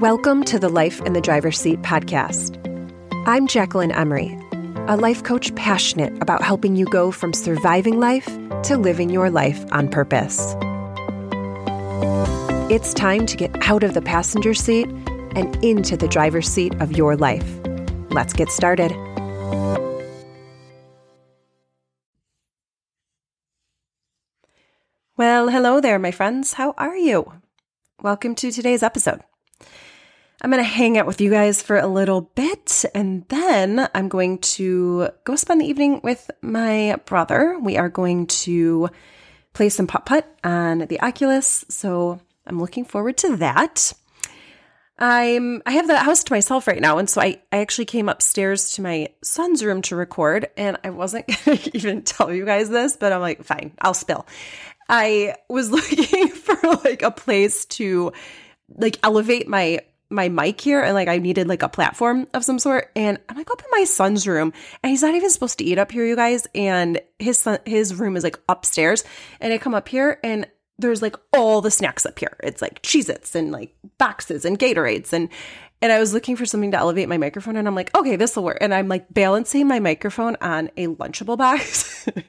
Welcome to the Life in the Driver's Seat podcast. I'm Jacquelyn Emery, a life coach passionate about helping you go from surviving life to living your life on purpose. It's time to get out of the passenger seat and into the driver's seat of your life. Let's get started. Well, hello there, my friends. How are you? Welcome to today's episode. I'm going to hang out with you guys for a little bit and then I'm going to go spend the evening with my brother. We are going to play some putt putt on the Oculus. So I'm looking forward to that. I'm I have the house to myself right now, and so I, I actually came upstairs to my son's room to record, and I wasn't gonna even tell you guys this, but I'm like, fine, I'll spill. I was looking for like a place to like elevate my my mic here and like I needed like a platform of some sort and I'm like up in my son's room and he's not even supposed to eat up here you guys and his son his room is like upstairs and I come up here and there's like all the snacks up here. It's like Cheez-Its and like boxes and Gatorades and and I was looking for something to elevate my microphone and I'm like, okay, this will work. And I'm like balancing my microphone on a Lunchable box. and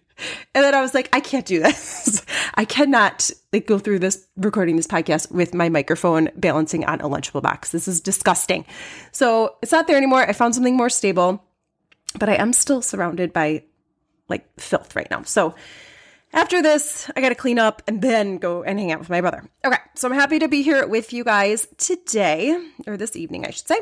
then I was like, I can't do this. I cannot like go through this recording this podcast with my microphone balancing on a Lunchable box. This is disgusting. So it's not there anymore. I found something more stable, but I am still surrounded by like filth right now. So after this, I got to clean up and then go and hang out with my brother. Okay, so I'm happy to be here with you guys today, or this evening, I should say.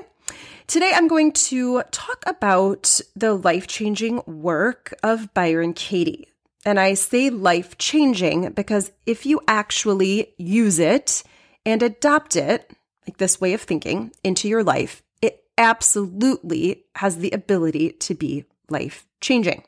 Today, I'm going to talk about the life changing work of Byron Katie. And I say life changing because if you actually use it and adopt it, like this way of thinking, into your life, it absolutely has the ability to be life changing.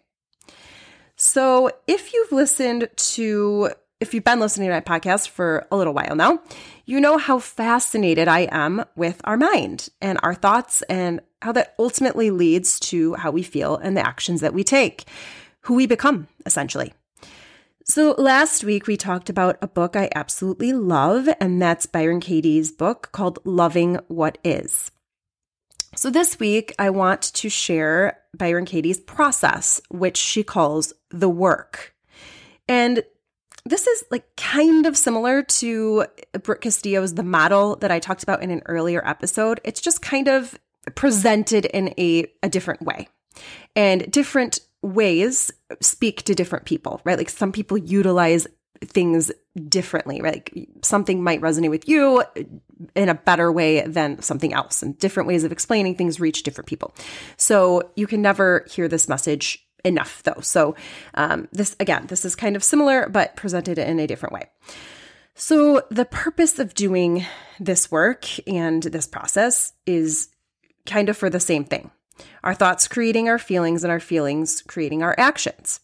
So, if you've listened to, if you've been listening to my podcast for a little while now, you know how fascinated I am with our mind and our thoughts and how that ultimately leads to how we feel and the actions that we take, who we become, essentially. So, last week we talked about a book I absolutely love, and that's Byron Katie's book called Loving What Is. So, this week, I want to share Byron Katie's process, which she calls the work. And this is like kind of similar to Brooke Castillo's The Model that I talked about in an earlier episode. It's just kind of presented in a, a different way. And different ways speak to different people, right? Like some people utilize things differently, right? Like something might resonate with you in a better way than something else, and different ways of explaining things reach different people. So you can never hear this message enough, though. So um, this again, this is kind of similar, but presented in a different way. So the purpose of doing this work and this process is kind of for the same thing. Our thoughts creating our feelings, and our feelings creating our actions.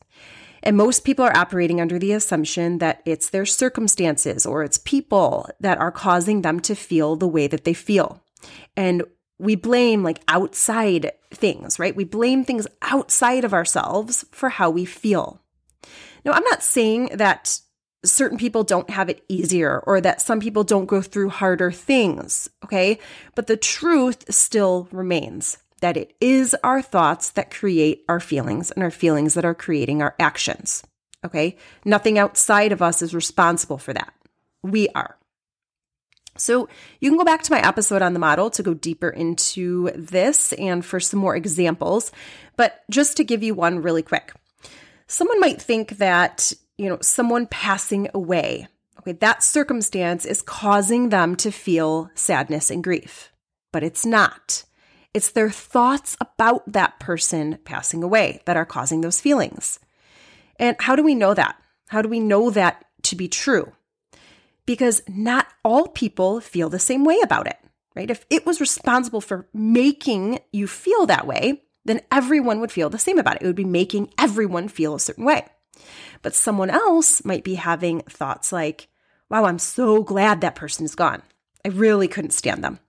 And most people are operating under the assumption that it's their circumstances or it's people that are causing them to feel the way that they feel. And we blame like outside things, right? We blame things outside of ourselves for how we feel. Now, I'm not saying that certain people don't have it easier or that some people don't go through harder things, okay? But the truth still remains that it is our thoughts that create our feelings and our feelings that are creating our actions. Okay. Nothing outside of us is responsible for that. We are. So you can go back to my episode on the model to go deeper into this and for some more examples. But just to give you one really quick, someone might think that, you know, someone passing away, okay, that circumstance is causing them to feel sadness and grief, but it's not. It's their thoughts about that person passing away that are causing those feelings. And how do we know that? How do we know that to be true? Because not all people feel the same way about it, right? If it was responsible for making you feel that way, then everyone would feel the same about it. It would be making everyone feel a certain way. But someone else might be having thoughts like, wow, I'm so glad that person is gone. I really couldn't stand them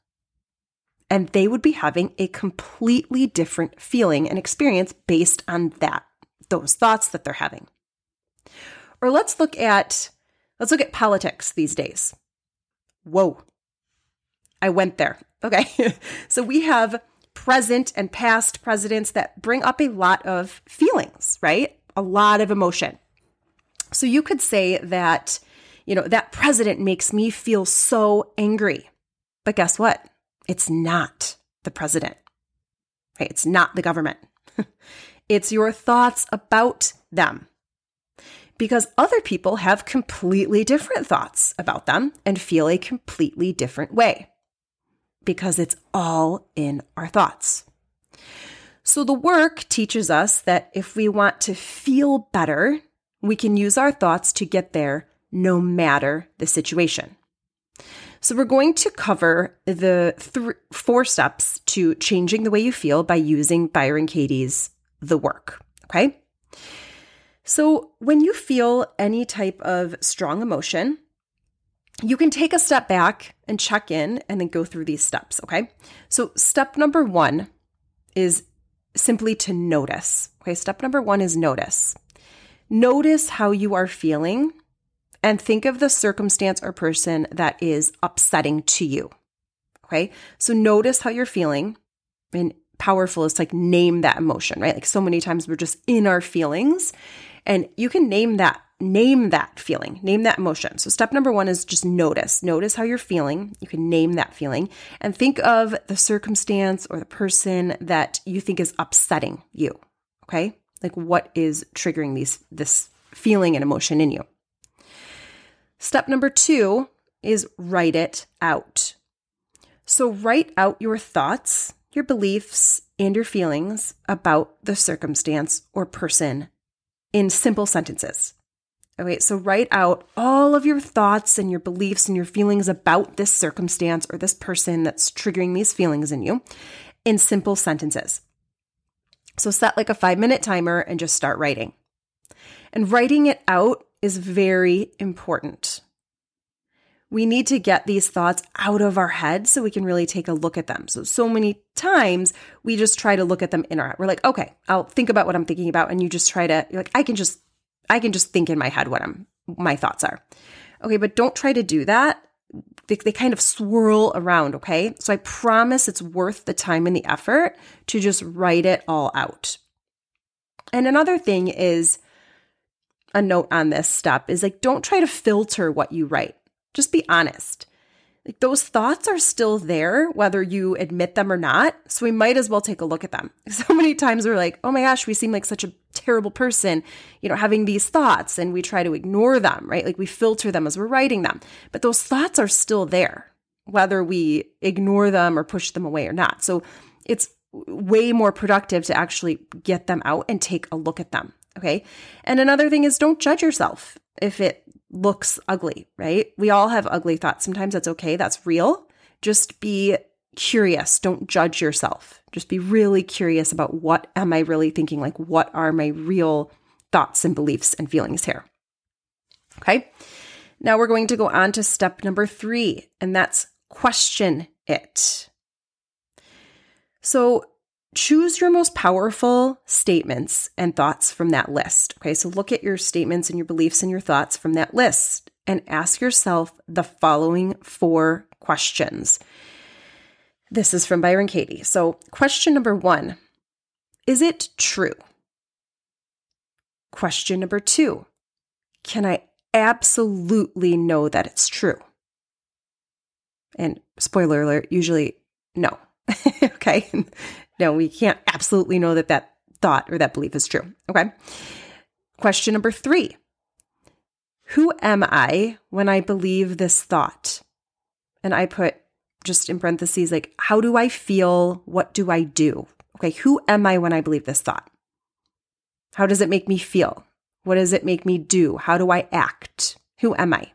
and they would be having a completely different feeling and experience based on that those thoughts that they're having or let's look at let's look at politics these days whoa I went there. Okay. so we have present and past presidents that bring up a lot of feelings, right? A lot of emotion. So you could say that, you know, that president makes me feel so angry. But guess what? It's not the president, right? It's not the government. it's your thoughts about them. Because other people have completely different thoughts about them and feel a completely different way. Because it's all in our thoughts. So the work teaches us that if we want to feel better, we can use our thoughts to get there no matter the situation. So, we're going to cover the th- four steps to changing the way you feel by using Byron Katie's The Work. Okay. So, when you feel any type of strong emotion, you can take a step back and check in and then go through these steps. Okay. So, step number one is simply to notice. Okay. Step number one is notice. Notice how you are feeling and think of the circumstance or person that is upsetting to you. Okay. So notice how you're feeling. And powerful is to like name that emotion, right? Like so many times we're just in our feelings and you can name that, name that feeling, name that emotion. So step number one is just notice. Notice how you're feeling. You can name that feeling and think of the circumstance or the person that you think is upsetting you. Okay. Like what is triggering these, this feeling and emotion in you. Step number two is write it out. So write out your thoughts, your beliefs, and your feelings about the circumstance or person in simple sentences. Okay, so write out all of your thoughts and your beliefs and your feelings about this circumstance or this person that's triggering these feelings in you in simple sentences. So set like a five minute timer and just start writing. And writing it out is very important. We need to get these thoughts out of our head so we can really take a look at them. So, so many times we just try to look at them in our head. We're like, okay, I'll think about what I'm thinking about. And you just try to, like, I can just, I can just think in my head what I'm, my thoughts are. Okay, but don't try to do that. They, they kind of swirl around, okay? So I promise it's worth the time and the effort to just write it all out. And another thing is, a note on this step is like don't try to filter what you write. Just be honest. Like those thoughts are still there, whether you admit them or not. So we might as well take a look at them. So many times we're like, oh my gosh, we seem like such a terrible person, you know, having these thoughts, and we try to ignore them, right? Like we filter them as we're writing them. But those thoughts are still there, whether we ignore them or push them away or not. So it's way more productive to actually get them out and take a look at them. Okay. And another thing is don't judge yourself if it looks ugly, right? We all have ugly thoughts. Sometimes that's okay. That's real. Just be curious. Don't judge yourself. Just be really curious about what am I really thinking? Like, what are my real thoughts and beliefs and feelings here? Okay. Now we're going to go on to step number three, and that's question it. So choose your most powerful statements and thoughts from that list. Okay, so look at your statements and your beliefs and your thoughts from that list and ask yourself the following four questions. This is from Byron Katie. So, question number one Is it true? Question number two Can I absolutely know that it's true? And spoiler alert, usually no. okay. No, we can't absolutely know that that thought or that belief is true. Okay. Question number three Who am I when I believe this thought? And I put just in parentheses, like, how do I feel? What do I do? Okay. Who am I when I believe this thought? How does it make me feel? What does it make me do? How do I act? Who am I?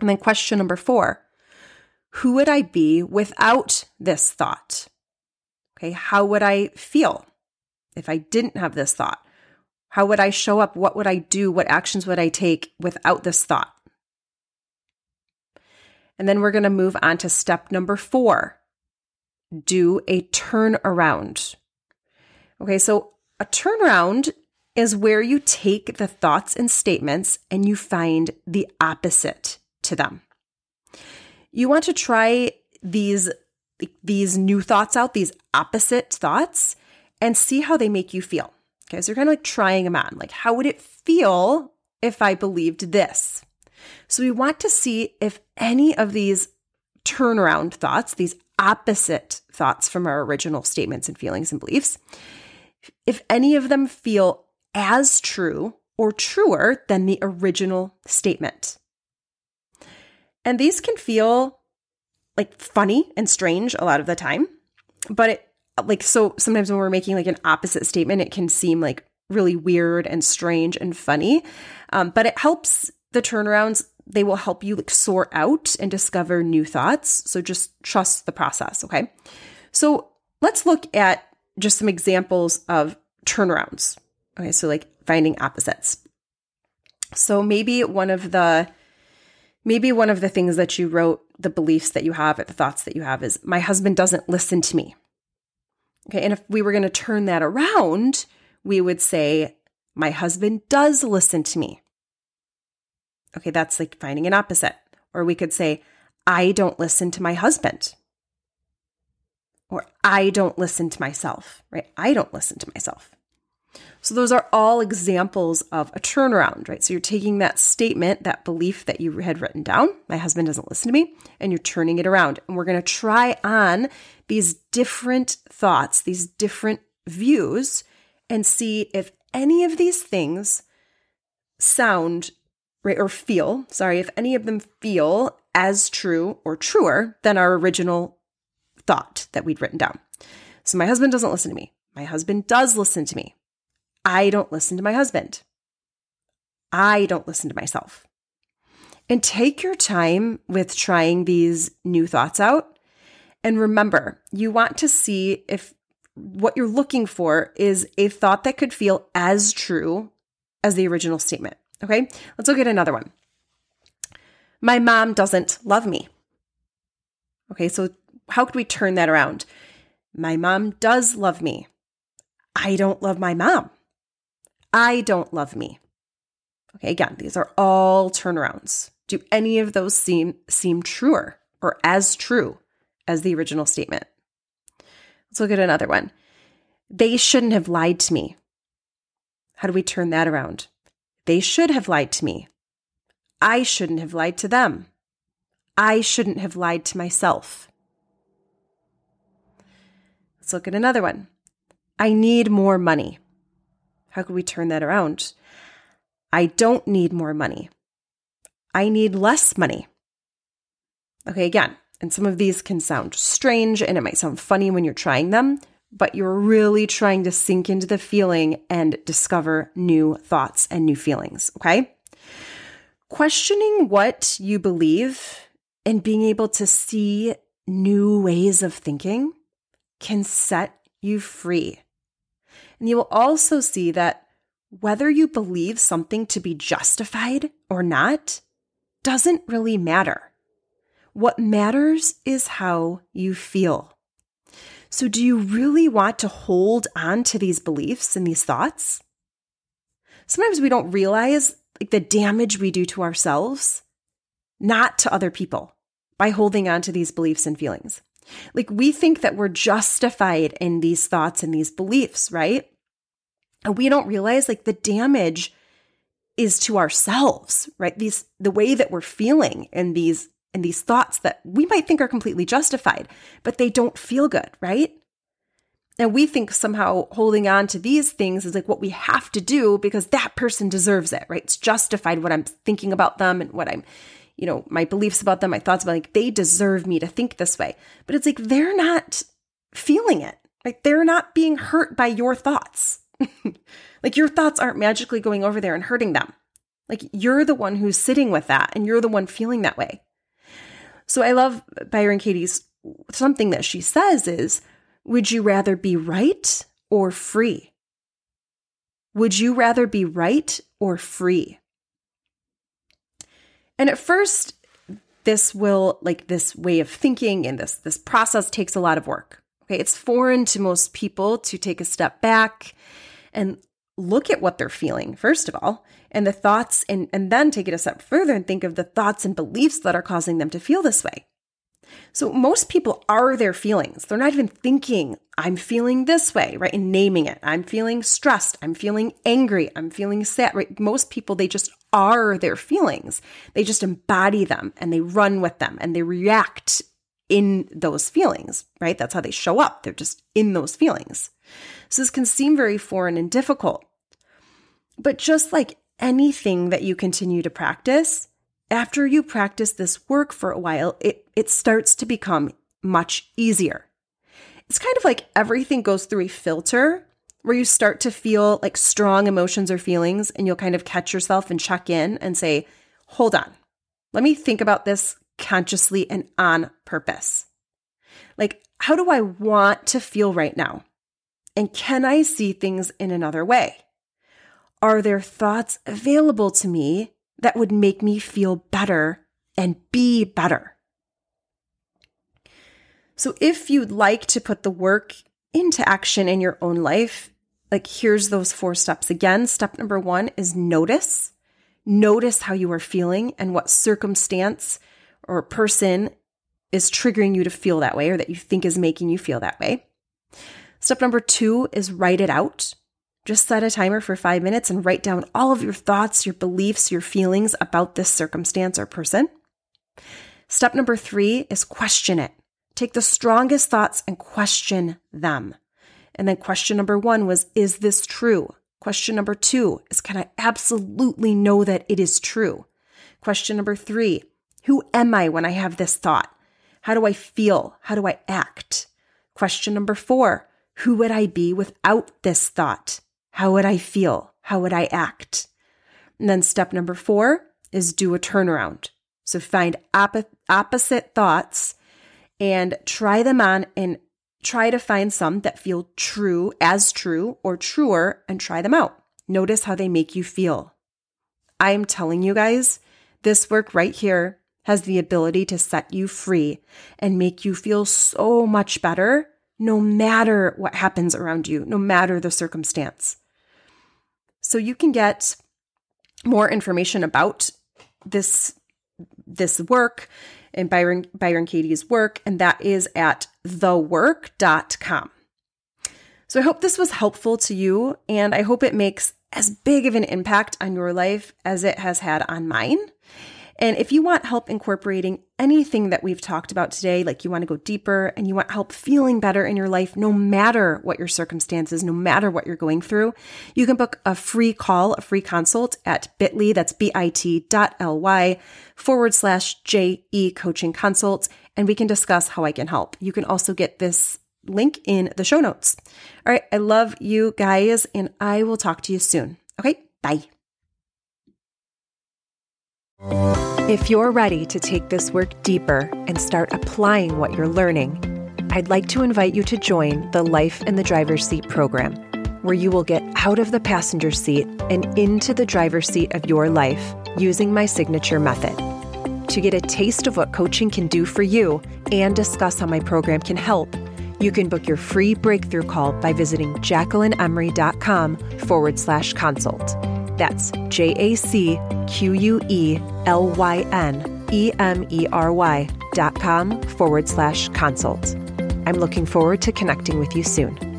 And then question number four Who would I be without this thought? Okay, how would I feel if I didn't have this thought? How would I show up? What would I do? What actions would I take without this thought? And then we're going to move on to step number four do a turnaround. Okay, so a turnaround is where you take the thoughts and statements and you find the opposite to them. You want to try these these new thoughts out, these opposite thoughts, and see how they make you feel. Okay, so you're kind of like trying them on. Like, how would it feel if I believed this? So we want to see if any of these turnaround thoughts, these opposite thoughts from our original statements and feelings and beliefs, if any of them feel as true or truer than the original statement. And these can feel like funny and strange a lot of the time, but it like so sometimes when we're making like an opposite statement, it can seem like really weird and strange and funny. Um, but it helps the turnarounds. They will help you like sort out and discover new thoughts. So just trust the process. Okay. So let's look at just some examples of turnarounds. Okay. So like finding opposites. So maybe one of the maybe one of the things that you wrote, the beliefs that you have, or the thoughts that you have is my husband doesn't listen to me. Okay. And if we were going to turn that around, we would say, my husband does listen to me. Okay. That's like finding an opposite. Or we could say, I don't listen to my husband. Or I don't listen to myself, right? I don't listen to myself. So, those are all examples of a turnaround, right? So, you're taking that statement, that belief that you had written down, my husband doesn't listen to me, and you're turning it around. And we're going to try on these different thoughts, these different views, and see if any of these things sound right or feel, sorry, if any of them feel as true or truer than our original thought that we'd written down. So, my husband doesn't listen to me. My husband does listen to me. I don't listen to my husband. I don't listen to myself. And take your time with trying these new thoughts out. And remember, you want to see if what you're looking for is a thought that could feel as true as the original statement. Okay, let's look at another one. My mom doesn't love me. Okay, so how could we turn that around? My mom does love me. I don't love my mom. I don't love me. Okay, again, these are all turnarounds. Do any of those seem seem truer or as true as the original statement? Let's look at another one. They shouldn't have lied to me. How do we turn that around? They should have lied to me. I shouldn't have lied to them. I shouldn't have lied to myself. Let's look at another one. I need more money. How could we turn that around? I don't need more money. I need less money. Okay, again, and some of these can sound strange and it might sound funny when you're trying them, but you're really trying to sink into the feeling and discover new thoughts and new feelings. Okay. Questioning what you believe and being able to see new ways of thinking can set you free and you will also see that whether you believe something to be justified or not doesn't really matter. What matters is how you feel. So, do you really want to hold on to these beliefs and these thoughts? Sometimes we don't realize like the damage we do to ourselves, not to other people, by holding on to these beliefs and feelings. Like we think that we're justified in these thoughts and these beliefs, right? And we don't realize like the damage is to ourselves, right? These the way that we're feeling and these and these thoughts that we might think are completely justified, but they don't feel good, right? And we think somehow holding on to these things is like what we have to do because that person deserves it, right? It's justified what I'm thinking about them and what I'm, you know, my beliefs about them, my thoughts about like they deserve me to think this way. But it's like they're not feeling it. Like they're not being hurt by your thoughts. like your thoughts aren't magically going over there and hurting them. Like you're the one who's sitting with that and you're the one feeling that way. So I love Byron Katie's something that she says is would you rather be right or free? Would you rather be right or free? And at first, this will like this way of thinking and this this process takes a lot of work. Okay, it's foreign to most people to take a step back and look at what they're feeling, first of all, and the thoughts, and, and then take it a step further and think of the thoughts and beliefs that are causing them to feel this way. So most people are their feelings. They're not even thinking, I'm feeling this way, right? And naming it. I'm feeling stressed. I'm feeling angry. I'm feeling sad, right? Most people, they just are their feelings. They just embody them and they run with them and they react in those feelings, right? That's how they show up. They're just in those feelings. So this can seem very foreign and difficult. But just like anything that you continue to practice, after you practice this work for a while, it, it starts to become much easier. It's kind of like everything goes through a filter where you start to feel like strong emotions or feelings, and you'll kind of catch yourself and check in and say, hold on, let me think about this consciously and on purpose. Like, how do I want to feel right now? And can I see things in another way? Are there thoughts available to me that would make me feel better and be better? So, if you'd like to put the work into action in your own life, like here's those four steps again. Step number one is notice. Notice how you are feeling and what circumstance or person is triggering you to feel that way or that you think is making you feel that way. Step number two is write it out. Just set a timer for five minutes and write down all of your thoughts, your beliefs, your feelings about this circumstance or person. Step number three is question it. Take the strongest thoughts and question them. And then question number one was, is this true? Question number two is, can I absolutely know that it is true? Question number three, who am I when I have this thought? How do I feel? How do I act? Question number four Who would I be without this thought? How would I feel? How would I act? And then step number four is do a turnaround. So find op- opposite thoughts and try them on and try to find some that feel true, as true, or truer, and try them out. Notice how they make you feel. I am telling you guys, this work right here has the ability to set you free and make you feel so much better no matter what happens around you, no matter the circumstance. So you can get more information about this this work and Byron Byron Katie's work and that is at thework.com. So I hope this was helpful to you and I hope it makes as big of an impact on your life as it has had on mine. And if you want help incorporating anything that we've talked about today, like you want to go deeper and you want help feeling better in your life, no matter what your circumstances, no matter what you're going through, you can book a free call, a free consult at bit.ly, that's bit.ly forward slash JE coaching consult, and we can discuss how I can help. You can also get this link in the show notes. All right. I love you guys, and I will talk to you soon. Okay. Bye. If you're ready to take this work deeper and start applying what you're learning, I'd like to invite you to join the Life in the Driver's Seat program, where you will get out of the passenger seat and into the driver's seat of your life using my signature method. To get a taste of what coaching can do for you and discuss how my program can help, you can book your free breakthrough call by visiting jacquelynemery.com forward slash consult. That's J A C Q U E L Y N E M E R Y dot com forward slash consult. I'm looking forward to connecting with you soon.